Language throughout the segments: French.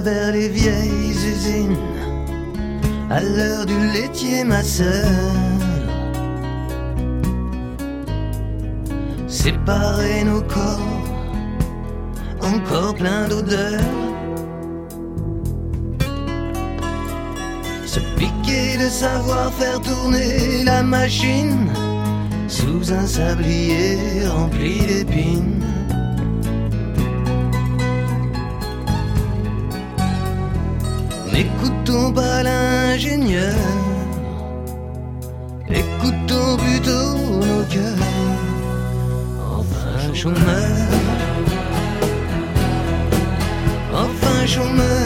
vers les vieilles usines. À l'heure du laitier, ma sœur. Séparer nos corps, encore plein d'odeurs. Se piquer de savoir faire tourner la machine sous un sablier rempli l'ingénieur, écoutons plutôt nos cœurs. Enfin chômeur, enfin chômeur.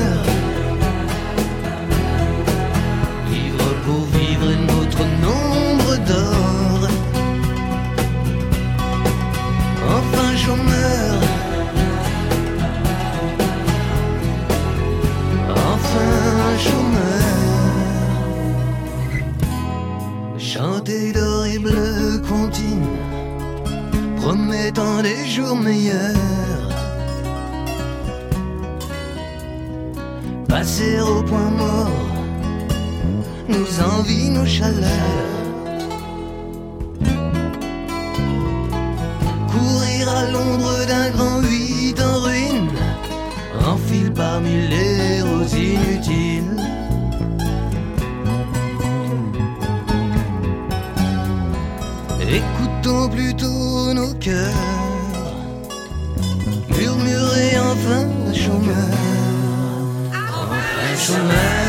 D'horribles comptines, promettant des jours meilleurs. Passer au point mort, nos envies, nos chaleurs. Courir à l'ombre d'un grand huit en ruine, enfile parmi les Écoutons plutôt nos cœurs, murmurer enfin enfin chômeur, enfin chômeur.